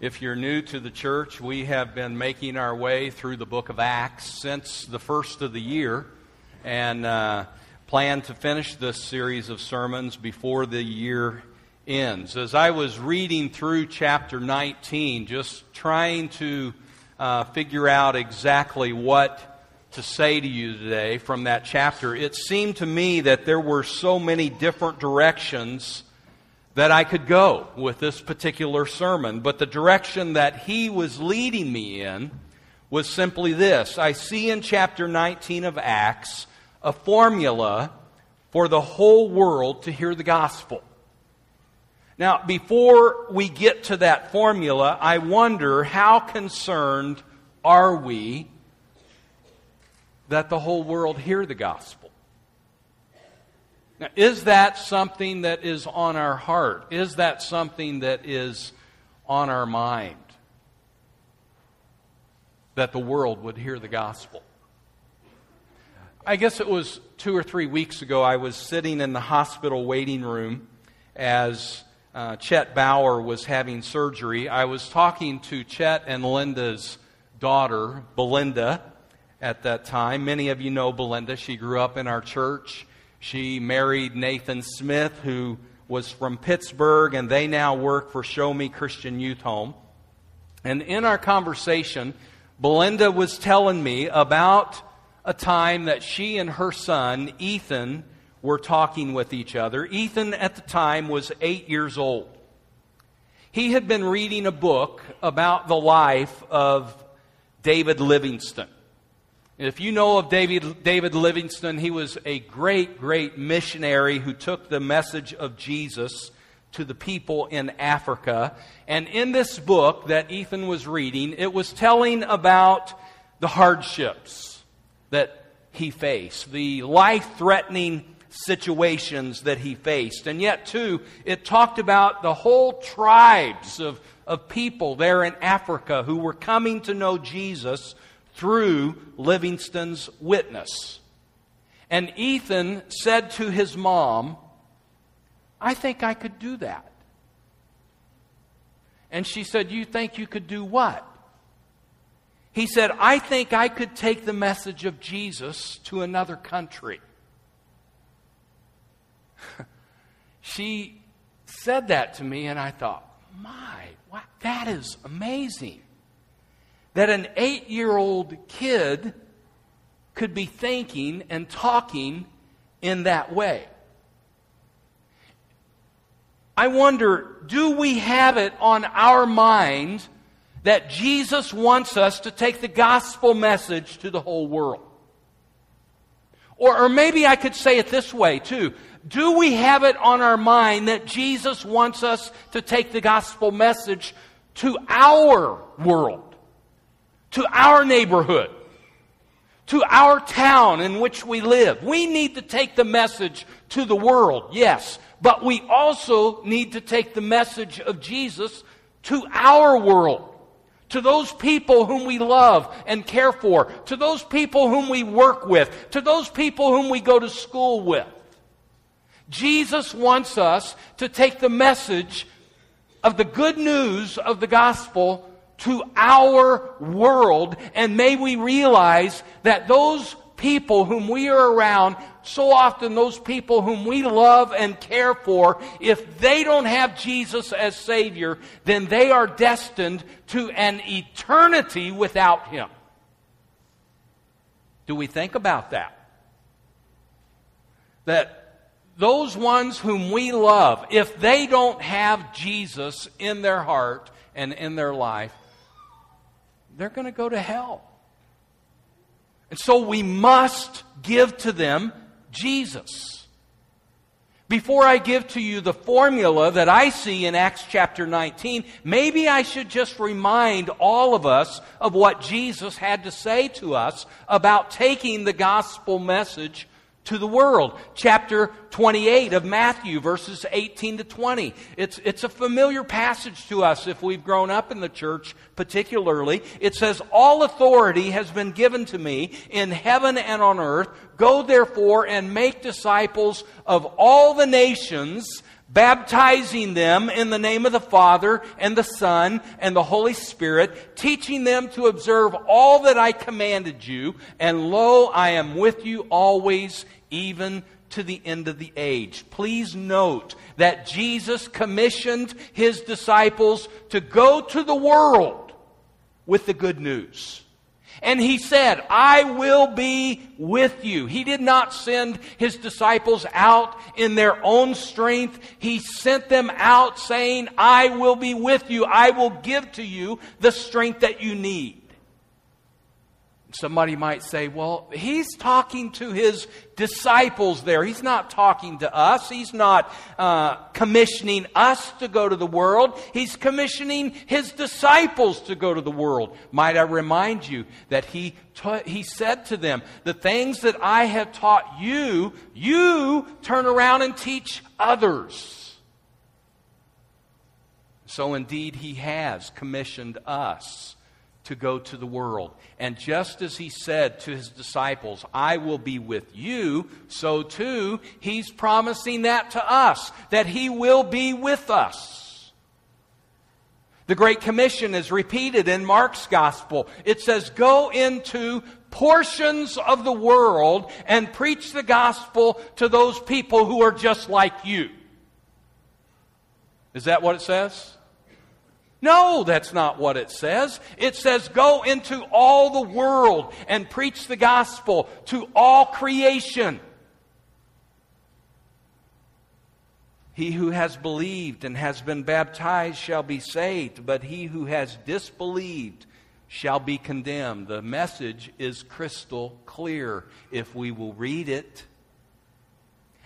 If you're new to the church, we have been making our way through the book of Acts since the first of the year and uh, plan to finish this series of sermons before the year ends. As I was reading through chapter 19, just trying to uh, figure out exactly what to say to you today from that chapter, it seemed to me that there were so many different directions that I could go with this particular sermon, but the direction that he was leading me in was simply this. I see in chapter 19 of Acts a formula for the whole world to hear the gospel. Now, before we get to that formula, I wonder how concerned are we that the whole world hear the gospel? Now, is that something that is on our heart? Is that something that is on our mind? That the world would hear the gospel. I guess it was two or three weeks ago, I was sitting in the hospital waiting room as uh, Chet Bauer was having surgery. I was talking to Chet and Linda's daughter, Belinda, at that time. Many of you know Belinda. She grew up in our church. She married Nathan Smith, who was from Pittsburgh, and they now work for Show Me Christian Youth Home. And in our conversation, Belinda was telling me about a time that she and her son, Ethan, were talking with each other. Ethan, at the time, was eight years old. He had been reading a book about the life of David Livingstone. If you know of David, David Livingstone, he was a great, great missionary who took the message of Jesus to the people in Africa. And in this book that Ethan was reading, it was telling about the hardships that he faced, the life threatening situations that he faced. And yet, too, it talked about the whole tribes of, of people there in Africa who were coming to know Jesus through Livingstone's witness. And Ethan said to his mom, I think I could do that. And she said, You think you could do what? He said, I think I could take the message of Jesus to another country. she said that to me, and I thought, My, that is amazing that an eight year old kid could be thinking and talking in that way. I wonder do we have it on our mind that Jesus wants us to take the gospel message to the whole world? Or, or maybe I could say it this way too. Do we have it on our mind that Jesus wants us to take the gospel message to our world? To our neighborhood, to our town in which we live. We need to take the message to the world, yes, but we also need to take the message of Jesus to our world. To those people whom we love and care for, to those people whom we work with, to those people whom we go to school with. Jesus wants us to take the message of the good news of the gospel to our world. And may we realize that those people whom we are around, so often those people whom we love and care for, if they don't have Jesus as Savior, then they are destined to an eternity without Him. Do we think about that? That those ones whom we love, if they don't have Jesus in their heart and in their life, they're going to go to hell. And so we must give to them Jesus. Before I give to you the formula that I see in Acts chapter 19, maybe I should just remind all of us of what Jesus had to say to us about taking the gospel message to the world. Chapter 28 of Matthew, verses 18 to 20. It's, it's a familiar passage to us if we've grown up in the church, particularly. It says, All authority has been given to me in heaven and on earth. Go therefore and make disciples of all the nations baptizing them in the name of the Father and the Son and the Holy Spirit, teaching them to observe all that I commanded you, and lo, I am with you always, even to the end of the age. Please note that Jesus commissioned his disciples to go to the world with the good news. And he said, I will be with you. He did not send his disciples out in their own strength. He sent them out saying, I will be with you. I will give to you the strength that you need. Somebody might say, well, he's talking to his disciples there. He's not talking to us. He's not uh, commissioning us to go to the world. He's commissioning his disciples to go to the world. Might I remind you that he, ta- he said to them, The things that I have taught you, you turn around and teach others. So indeed, he has commissioned us to go to the world. And just as he said to his disciples, I will be with you, so too he's promising that to us, that he will be with us. The Great Commission is repeated in Mark's Gospel. It says, Go into portions of the world and preach the gospel to those people who are just like you. Is that what it says? No, that's not what it says. It says, go into all the world and preach the gospel to all creation. He who has believed and has been baptized shall be saved, but he who has disbelieved shall be condemned. The message is crystal clear if we will read it.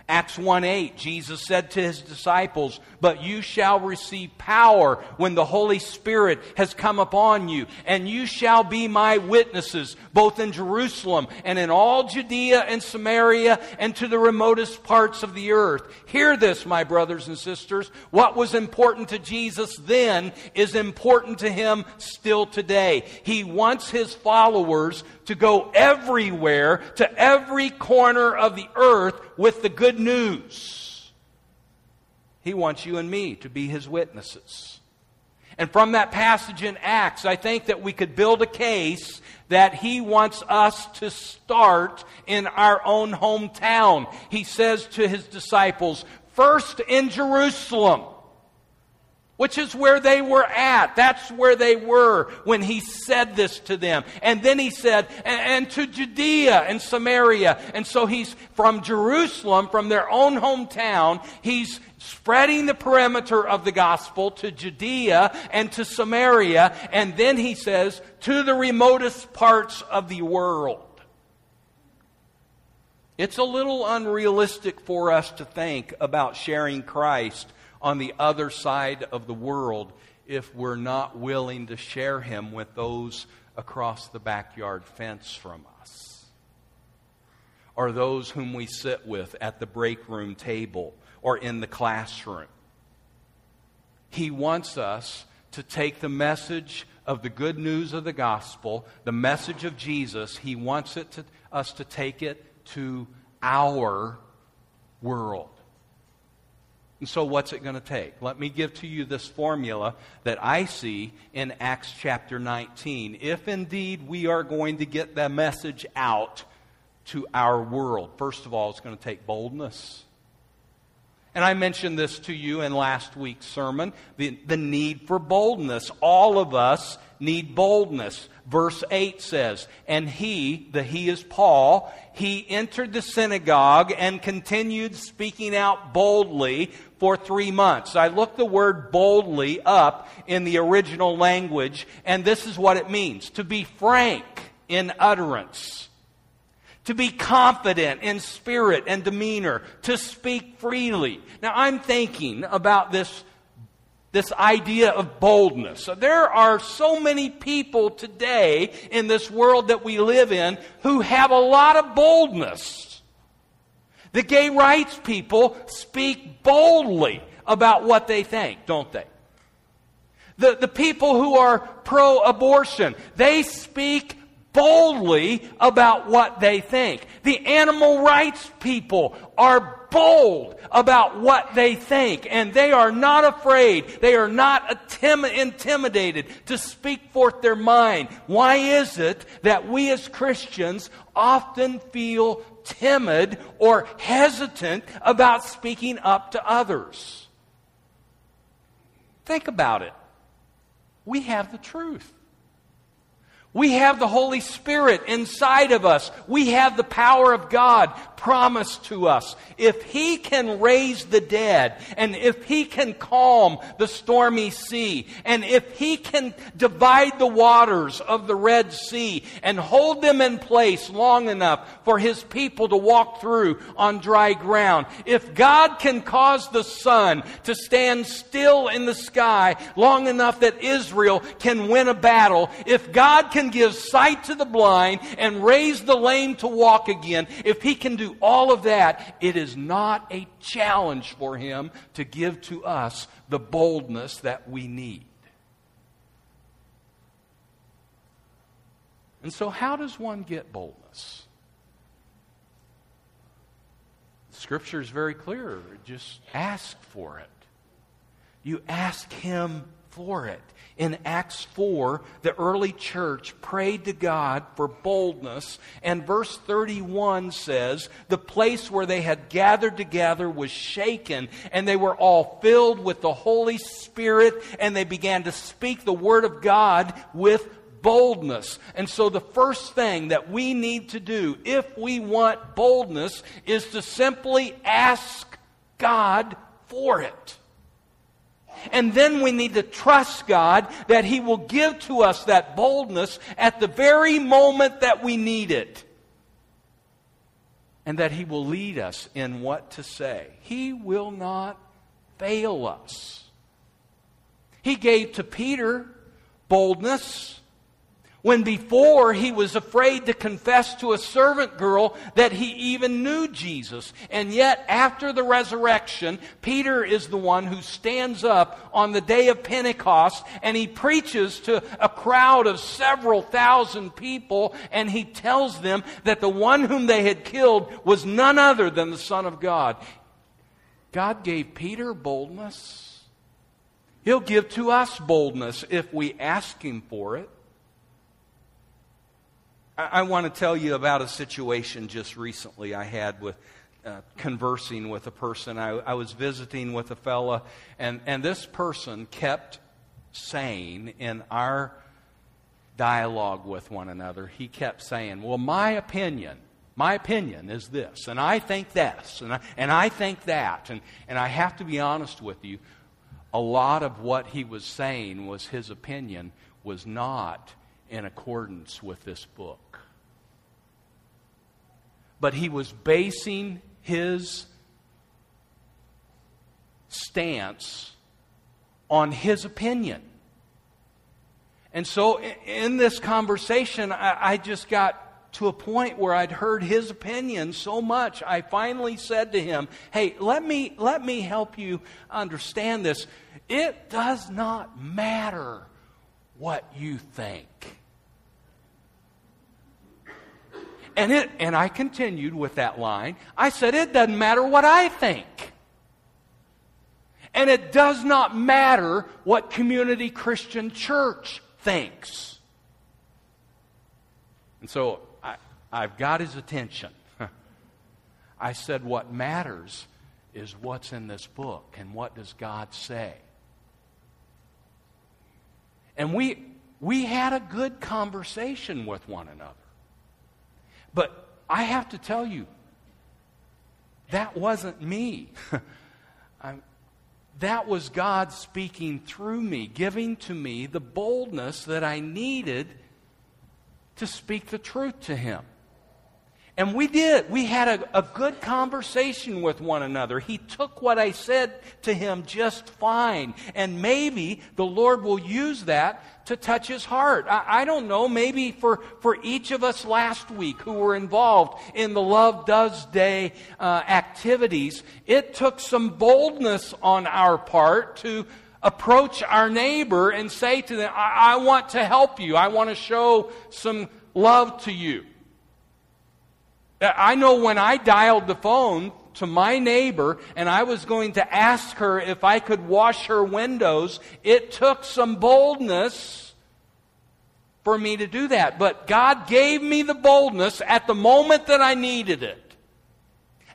Acts 1 8, Jesus said to his disciples, But you shall receive power when the Holy Spirit has come upon you, and you shall be my witnesses, both in Jerusalem and in all Judea and Samaria and to the remotest parts of the earth. Hear this, my brothers and sisters. What was important to Jesus then is important to him still today. He wants his followers to go everywhere, to every corner of the earth with the good news. He wants you and me to be his witnesses. And from that passage in Acts, I think that we could build a case that he wants us to start in our own hometown. He says to his disciples, first in Jerusalem which is where they were at. That's where they were when he said this to them. And then he said, and, to Judea and Samaria. And so he's from Jerusalem, from their own hometown, he's spreading the perimeter of the gospel to Judea and to Samaria. And then he says, to the remotest parts of the world. It's a little unrealistic for us to think about sharing Christ on the other side of the world if we're not willing to share him with those across the backyard fence from us, or those whom we sit with at the break room table or in the classroom. He wants us to take the message of the good news of the gospel, the message of Jesus, he wants it to, us to take it to our world. And so, what's it going to take? Let me give to you this formula that I see in Acts chapter 19. If indeed we are going to get the message out to our world, first of all, it's going to take boldness. And I mentioned this to you in last week's sermon the, the need for boldness. All of us need boldness. Verse 8 says, And he, the he is Paul, he entered the synagogue and continued speaking out boldly for three months. I looked the word boldly up in the original language, and this is what it means to be frank in utterance to be confident in spirit and demeanor, to speak freely. Now, I'm thinking about this, this idea of boldness. So there are so many people today in this world that we live in who have a lot of boldness. The gay rights people speak boldly about what they think, don't they? The, the people who are pro abortion, they speak boldly about what they think. The animal rights people are bold about what they think, and they are not afraid. They are not intimidated to speak forth their mind. Why is it that we as Christians often feel timid or hesitant about speaking up to others? Think about it. We have the truth. We have the Holy Spirit inside of us. We have the power of God promised to us. If He can raise the dead, and if He can calm the stormy sea, and if He can divide the waters of the Red Sea and hold them in place long enough for His people to walk through on dry ground, if God can cause the sun to stand still in the sky long enough that Israel can win a battle, if God can give sight to the blind and raise the lame to walk again, if He can do all of that, it is not a challenge for Him to give to us the boldness that we need. And so, how does one get boldness? Scripture is very clear. Just ask for it. You ask Him for it in Acts 4, the early church prayed to God for boldness. And verse 31 says, the place where they had gathered together was shaken, and they were all filled with the Holy Spirit, and they began to speak the word of God with boldness. And so, the first thing that we need to do if we want boldness is to simply ask God for it. And then we need to trust God that He will give to us that boldness at the very moment that we need it. And that He will lead us in what to say. He will not fail us. He gave to Peter boldness when before he was afraid to confess to a servant girl that he even knew Jesus. And yet, after the resurrection, Peter is the one who stands up on the day of Pentecost and he preaches to a crowd of several thousand people and he tells them that the one whom they had killed was none other than the Son of God. God gave Peter boldness. He'll give to us boldness if we ask Him for it. I, want to tell you about a situation just recently I had with uh, conversing with a person. I, I, was visiting with a fella, and, and this person kept saying in our dialogue with one another, he kept saying, Well, my opinion, my opinion is this, and I think this, and I, and I think that. And, and I have to be honest with you, a lot of what he was saying was his opinion was not in accordance with this book. But he was basing his stance on his opinion. And so in this conversation, I, just got to a point where I'd heard his opinion so much, I finally said to him, Hey, let me, let me help you understand this. It does not matter what you think. And, it, and I continued with that line. I said, It doesn't matter what I think. And it does not matter what Community Christian Church thinks. And so I, I've got his attention. I said, What matters is what's in this book and what does God say. And we, we had a good conversation with one another. But I have to tell you, that wasn't me. that was God speaking through me, giving to me the boldness that I needed to speak the truth to Him. And we did. We had a, a, good conversation with one another. He took what I said to him just fine. And maybe the Lord will use that to touch his heart. I, I don't know. Maybe for, for each of us last week who were involved in the Love Does Day uh, activities, it took some boldness on our part to approach our neighbor and say to them, I, I want to help you. I want to show some love to you. I know when I dialed the phone to my neighbor and I was going to ask her if I could wash her windows, it took some boldness for me to do that. But God gave me the boldness at the moment that I needed it.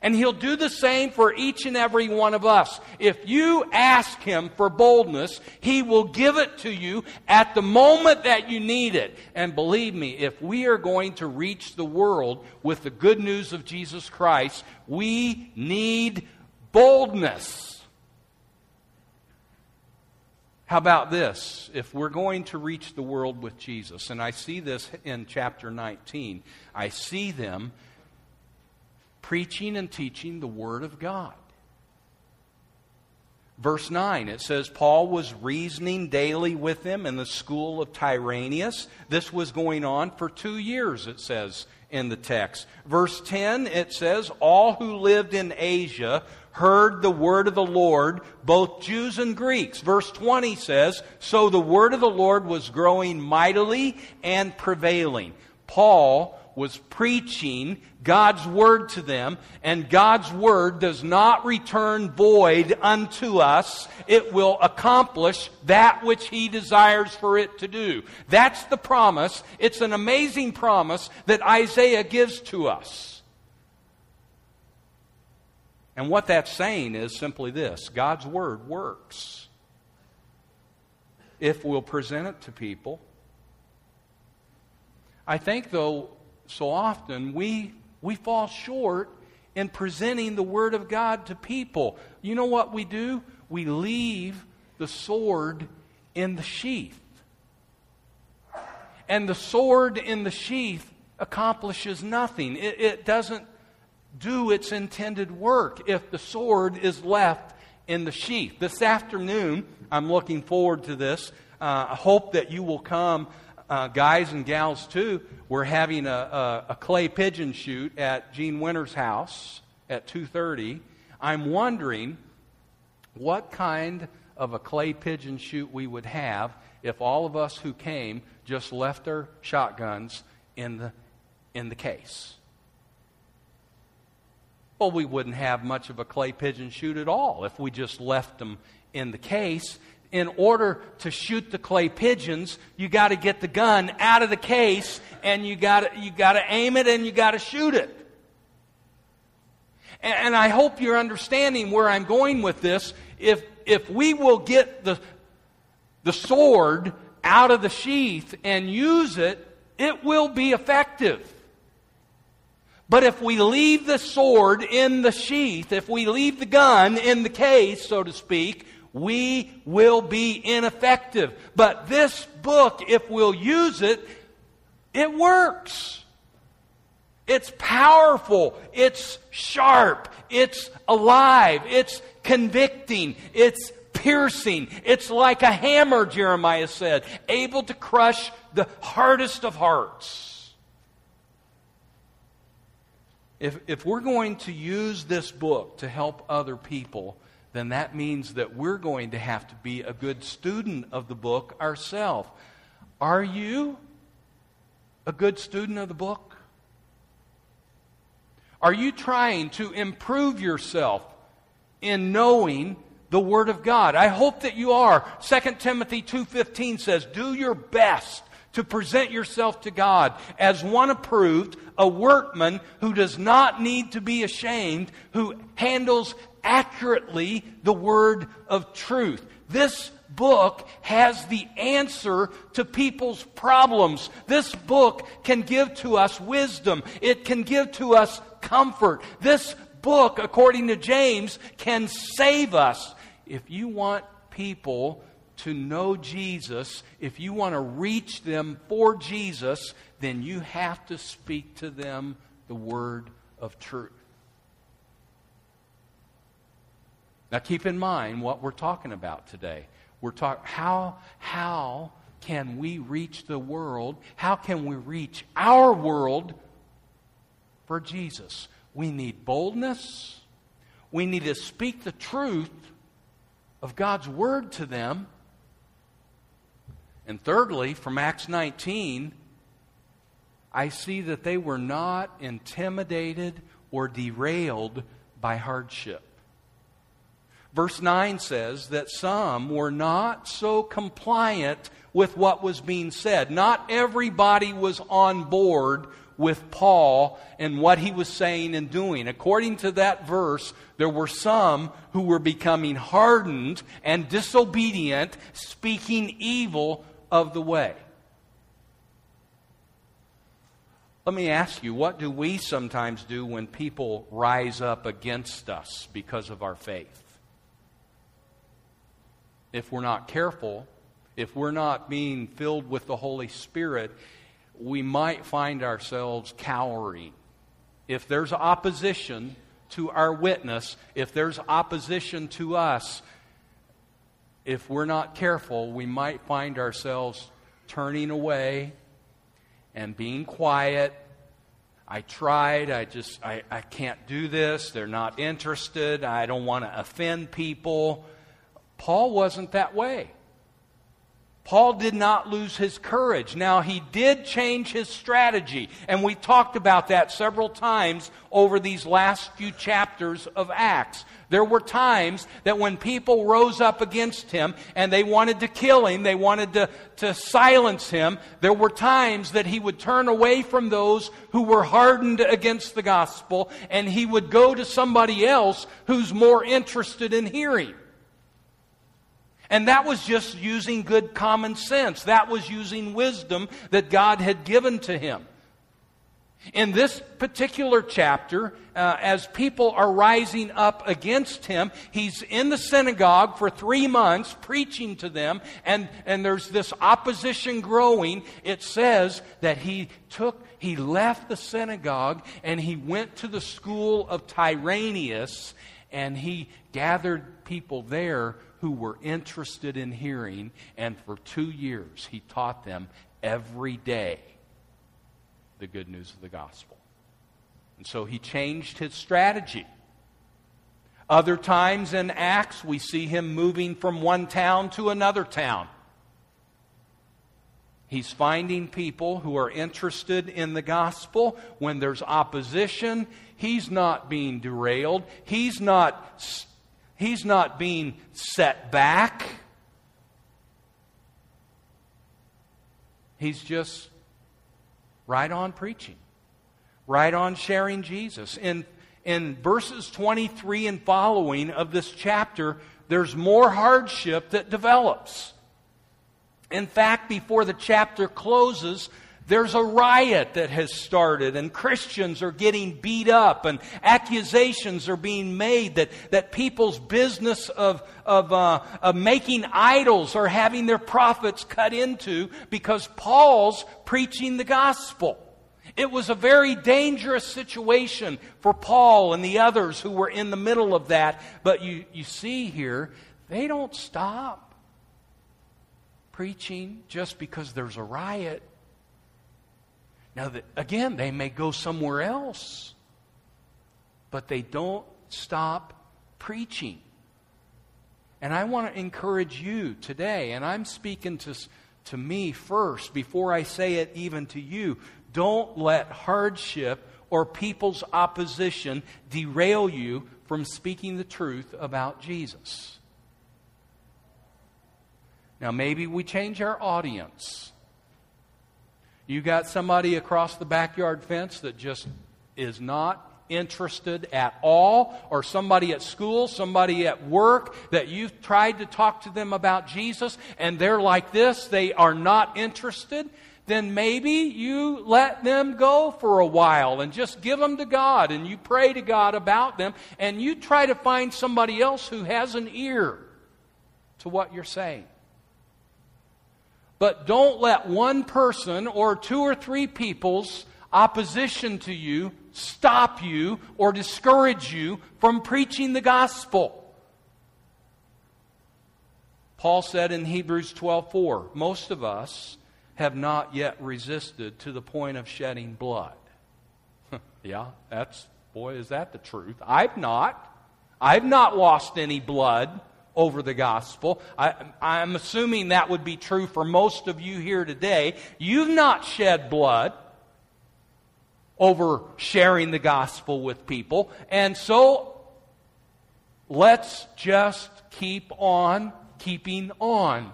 And He'll do the same for each and every one of us. If you ask Him for boldness, He will give it to you at the moment that you need it. And believe me, if we are going to reach the world with the good news of Jesus Christ, we need boldness. How about this? If we're going to reach the world with Jesus, and I see this in chapter 19, I see them preaching and teaching the Word of God. Verse 9, it says, Paul was reasoning daily with them in the school of Tyrannus. This was going on for two years, it says in the text. Verse 10, it says, All who lived in Asia heard the word of the Lord, both Jews and Greeks. Verse 20 says, So the word of the Lord was growing mightily and prevailing. Paul was preaching God's word to them, and God's word does not return void unto us. It will accomplish that which He desires for it to do. That's the promise. It's an amazing promise that Isaiah gives to us. And what that's saying is simply this God's word works. If we'll present it to people. I think, though, so often we, we fall short in presenting the Word of God to people. You know what we do? We leave the sword in the sheath. And the sword in the sheath accomplishes nothing, it, it doesn't do its intended work if the sword is left in the sheath. This afternoon, I'm looking forward to this. Uh, I hope that you will come uh, guys and gals too, we're having a, a, a, clay pigeon shoot at Gene Winter's house at 2.30. I'm wondering what kind of a clay pigeon shoot we would have if all of us who came just left our shotguns in the, in the case. Well, we wouldn't have much of a clay pigeon shoot at all if we just left them in the case in order to shoot the clay pigeons, you got to get the gun out of the case and you got you got to aim it and you got to shoot it. And, and I hope you're understanding where I'm going with this. If if we will get the the sword out of the sheath and use it, it will be effective. But if we leave the sword in the sheath, if we leave the gun in the case, so to speak, we will be ineffective. But this book, if we'll use it, it works. It's powerful. It's sharp. It's alive. It's convicting. It's piercing. It's like a hammer, Jeremiah said, able to crush the hardest of hearts. If, if we're going to use this book to help other people, then that means that we're going to have to be a good student of the book ourselves. Are you a good student of the book? Are you trying to improve yourself in knowing the word of God? I hope that you are. 2 Timothy 2:15 says, "Do your best to present yourself to God as one approved, a workman who does not need to be ashamed, who handles accurately the word of truth. This book has the answer to people's problems. This book can give to us wisdom. It can give to us comfort. This book, according to James, can save us. If you want people to know Jesus, if you want to reach them for Jesus, then you have to speak to them the word of truth. Now keep in mind what we're talking about today. We're talking how how can we reach the world? How can we reach our world for Jesus? We need boldness. We need to speak the truth of God's word to them. And thirdly, from Acts 19, I see that they were not intimidated or derailed by hardship. Verse 9 says that some were not so compliant with what was being said. Not everybody was on board with Paul and what he was saying and doing. According to that verse, there were some who were becoming hardened and disobedient, speaking evil of the way. Let me ask you, what do we sometimes do when people rise up against us because of our faith? If we're not careful, if we're not being filled with the Holy Spirit, we might find ourselves cowering. If there's opposition to our witness, if there's opposition to us, if we're not careful, we might find ourselves turning away and being quiet. I tried, I just, I, I can't do this. They're not interested. I don't want to offend people. Paul wasn't that way. Paul did not lose his courage. Now, he did change his strategy, and we talked about that several times over these last few chapters of Acts. There were times that when people rose up against him and they wanted to kill him, they wanted to, to silence him, there were times that he would turn away from those who were hardened against the gospel and he would go to somebody else who's more interested in hearing. And that was just using good common sense. That was using wisdom that God had given to him. In this particular chapter, uh, as people are rising up against him, he's in the synagogue for three months preaching to them, and, and there's this opposition growing. It says that he took, he left the synagogue and he went to the school of Tyrannus and he gathered people there who were interested in hearing, and for two years he taught them every day the good news of the gospel. And so he changed his strategy. Other times in Acts, we see him moving from one town to another town. He's finding people who are interested in the gospel. When there's opposition, he's not being derailed. He's not He's not being set back. He's just right on preaching, right on sharing Jesus. In, in verses 23 and following of this chapter, there's more hardship that develops. In fact, before the chapter closes, there's a riot that has started, and Christians are getting beat up, and accusations are being made that, that people's business of, of, uh, of making idols are having their profits cut into because Paul's preaching the gospel. It was a very dangerous situation for Paul and the others who were in the middle of that. But you, you see here, they don't stop preaching just because there's a riot. Now, again, they may go somewhere else, but they don't stop preaching. And I want to encourage you today, and I'm speaking to, to me first before I say it even to you. Don't let hardship or people's opposition derail you from speaking the truth about Jesus. Now, maybe we change our audience. You got somebody across the backyard fence that just is not interested at all, or somebody at school, somebody at work that you've tried to talk to them about Jesus and they're like this, they are not interested, then maybe you let them go for a while and just give them to God and you pray to God about them and you try to find somebody else who has an ear to what you're saying. But don't let one person or two or three people's opposition to you stop you or discourage you from preaching the gospel. Paul said in Hebrews 12:4, most of us have not yet resisted to the point of shedding blood. yeah, that's boy is that the truth. I've not. I've not lost any blood over the gospel. I, I'm assuming that would be true for most of you here today. You've not shed blood. over sharing the gospel with people. And so let's just keep on keeping on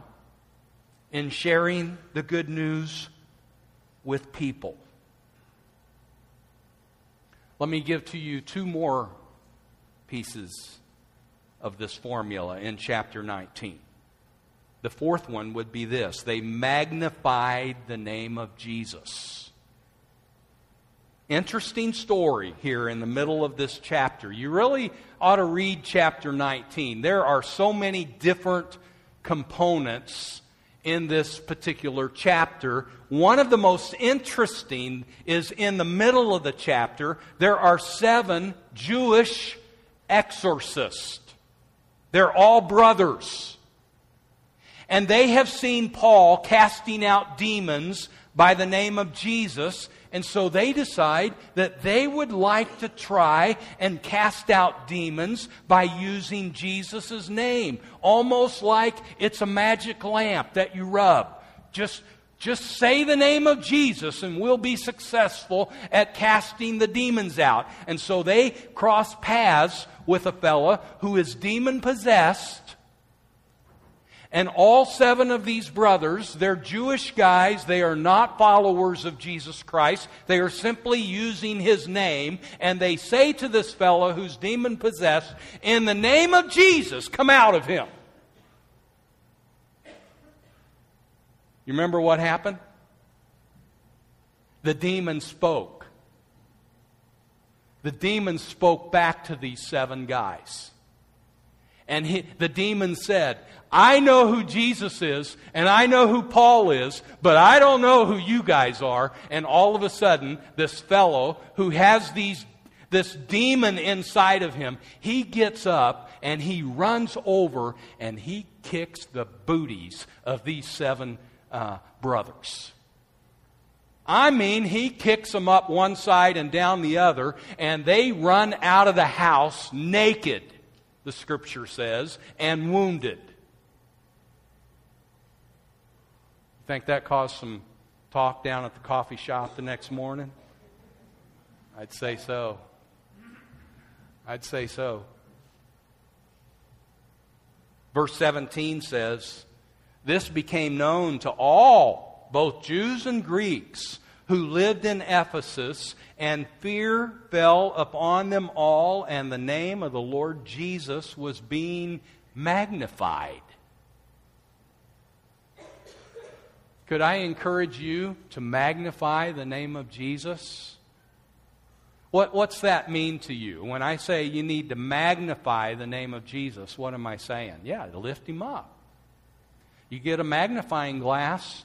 in sharing the good news with people. Let me give to you two more pieces of this formula in chapter 19. The fourth one would be this they magnified the name of Jesus. Interesting story here in the middle of this chapter. You really ought to read chapter 19. There are so many different components in this particular chapter. One of the most interesting is in the middle of the chapter, there are seven Jewish exorcists. They're all brothers. And they have seen Paul casting out demons by the name of Jesus, and so they decide that they would like to try and cast out demons by using Jesus' name. Almost like it's a magic lamp that you rub. Just, just say the name of Jesus and we'll be successful at casting the demons out. And so they cross paths with a fella who is demon possessed and all seven of these brothers, they're Jewish guys. They are not followers of Jesus Christ. They are simply using his name. And they say to this fellow who's demon possessed, In the name of Jesus, come out of him. You remember what happened? The demon spoke. The demon spoke back to these seven guys. And he, the demon said, I know who Jesus is, and I know who Paul is, but I don't know who you guys are. And all of a sudden, this fellow who has these, this demon inside of him, he gets up and he runs over and he kicks the booties of these seven uh, brothers. I mean, he kicks them up one side and down the other, and they run out of the house naked the scripture says, and wounded. Think that caused some talk down at the coffee shop the next morning? I'd say so. I'd say so. Verse 17 says, This became known to all, both Jews and Greeks, who lived in Ephesus, and fear fell upon them all, and the name of the Lord Jesus was being magnified. Could I encourage you to magnify the name of Jesus? What, what's that mean to you? When I say you need to magnify the name of Jesus, what am I saying? Yeah, to lift him up. You get a magnifying glass,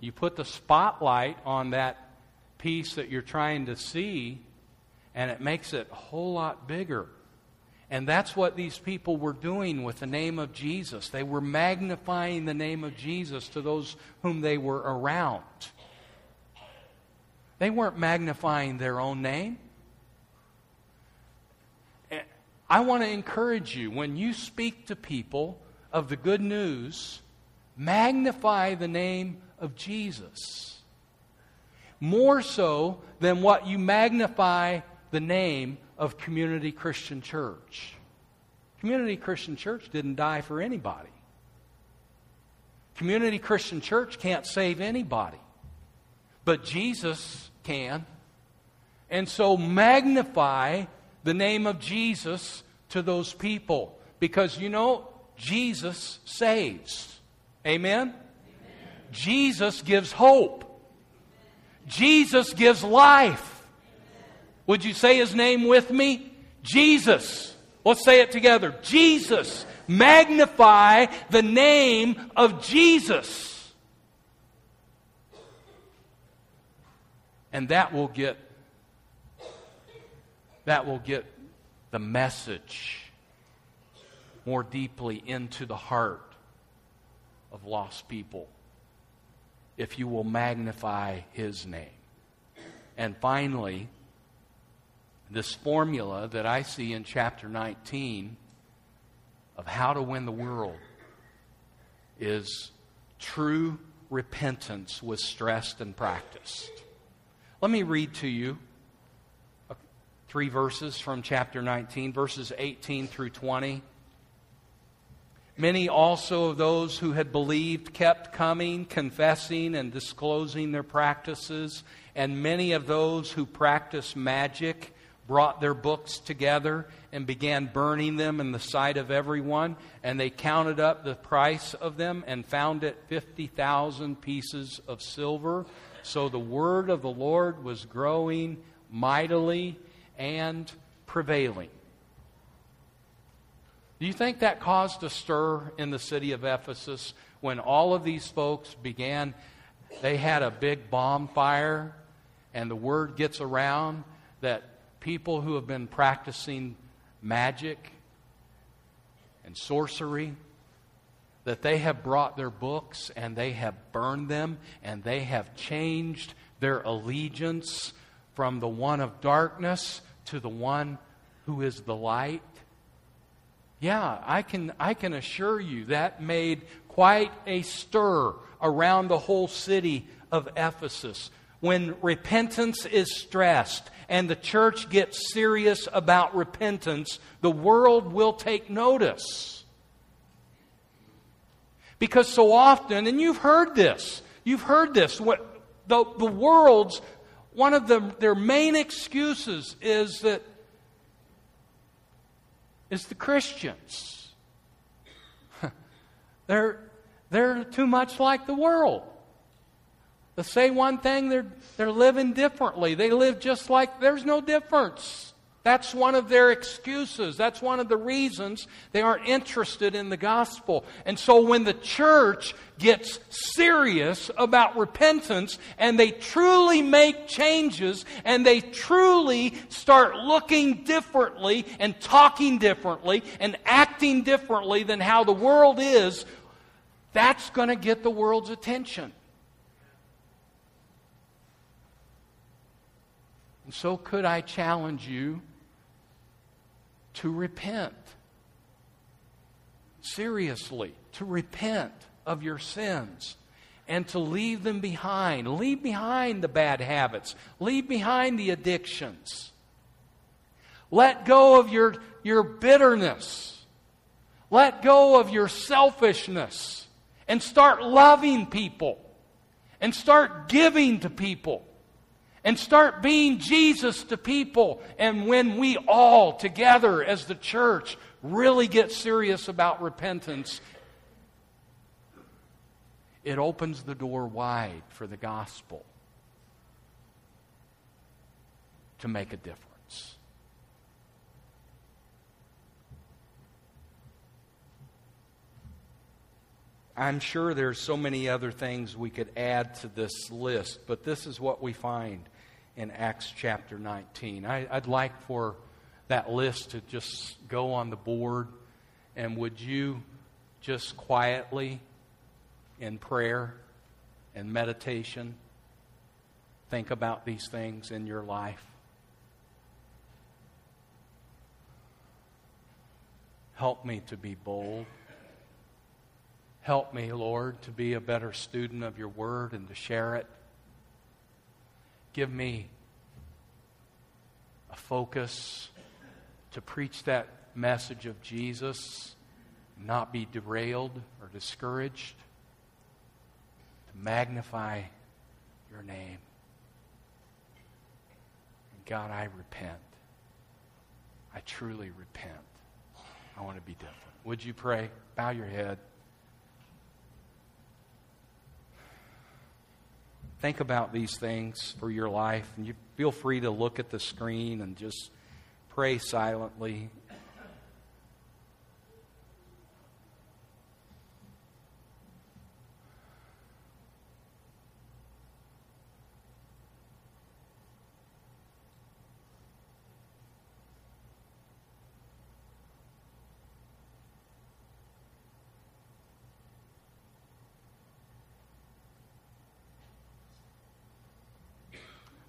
you put the spotlight on that piece that you're trying to see, and it makes it a whole lot bigger. And that's what these people were doing with the name of Jesus. They were magnifying the name of Jesus to those whom they were around. They weren't magnifying their own name. I want to encourage you when you speak to people of the good news, magnify the name of Jesus. More so than what you magnify the name of Community Christian Church. Community Christian Church didn't die for anybody. Community Christian Church can't save anybody. But Jesus can. And so magnify the name of Jesus to those people. Because you know, Jesus saves. Amen? Jesus gives hope. Jesus gives life. Would you say his name with me? Jesus. Let's say it together. Jesus. Magnify the name of Jesus. And that will get that will get the message more deeply into the heart of lost people if you will magnify his name. And finally, this formula that I see in chapter 19 of how to win the world is true repentance was stressed and practiced. Let me read to you three verses from chapter 19, verses 18 through 20. Many also of those who had believed kept coming, confessing, and disclosing their practices. And many of those who practiced magic brought their books together and began burning them in the sight of everyone. And they counted up the price of them and found it 50,000 pieces of silver. So the word of the Lord was growing mightily and prevailing. Do you think that caused a stir in the city of Ephesus when all of these folks began? They had a big bonfire, and the word gets around that people who have been practicing magic and sorcery, that they have brought their books and they have burned them and they have changed their allegiance from the one of darkness to the one who is the light. Yeah, I can, I can assure you that made quite a stir around the whole city of Ephesus. When repentance is stressed and the church gets serious about repentance, the world will take notice. Because so often, and you've heard this, you've heard this, what, the, the world's, one of the, their main excuses is that is the Christians. they're, they're too much like the world. They say one thing, they're, they're living differently. They live just like there's no difference. That's one of their excuses. That's one of the reasons they aren't interested in the gospel. And so when the church gets serious about repentance and they truly make changes and they truly start looking differently and talking differently and acting differently than how the world is, that's going to get the world's attention. And so, could I challenge you to repent. Seriously, to repent of your sins and to leave them behind. Leave behind the bad habits, leave behind the addictions. Let go of your, your bitterness. Let go of your selfishness and start loving people and start giving to people and start being Jesus to people. And when we all together as the church really get serious about repentance, it opens the door wide for the gospel to make a difference. I'm sure there's so many other things we could add to this list, but this is what we find in Acts chapter 19. I, would like for that list to just go on the board, and would you just quietly, in prayer and meditation, think about these things in your life? Help me to be bold. Help me, Lord, to be a better student of your word and to share it. Give me a focus to preach that message of Jesus, not be derailed or discouraged, to magnify your name. And God, I repent. I truly repent. I want to be different. Would you pray? Bow your head. Think about these things for your life. And you feel free to look at the screen and just pray silently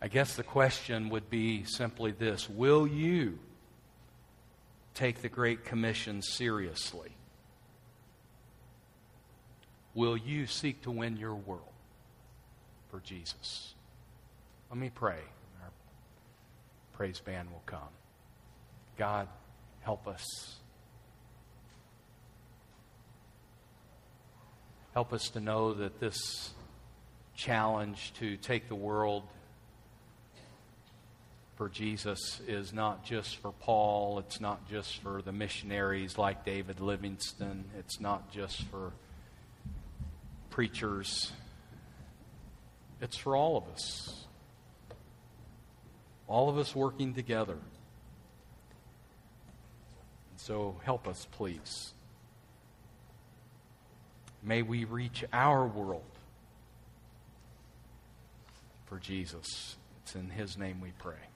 I guess the question would be simply this Will you take the Great Commission seriously? Will you seek to win your world for Jesus? Let me pray. Our praise band will come. God, help us. Help us to know that this challenge to take the world for Jesus is not just for Paul, it's not just for the missionaries like David Livingstone, it's not just for preachers, it's for all of us. All of us working together. And So help us, please. May we reach our world for Jesus. It's in His name we pray.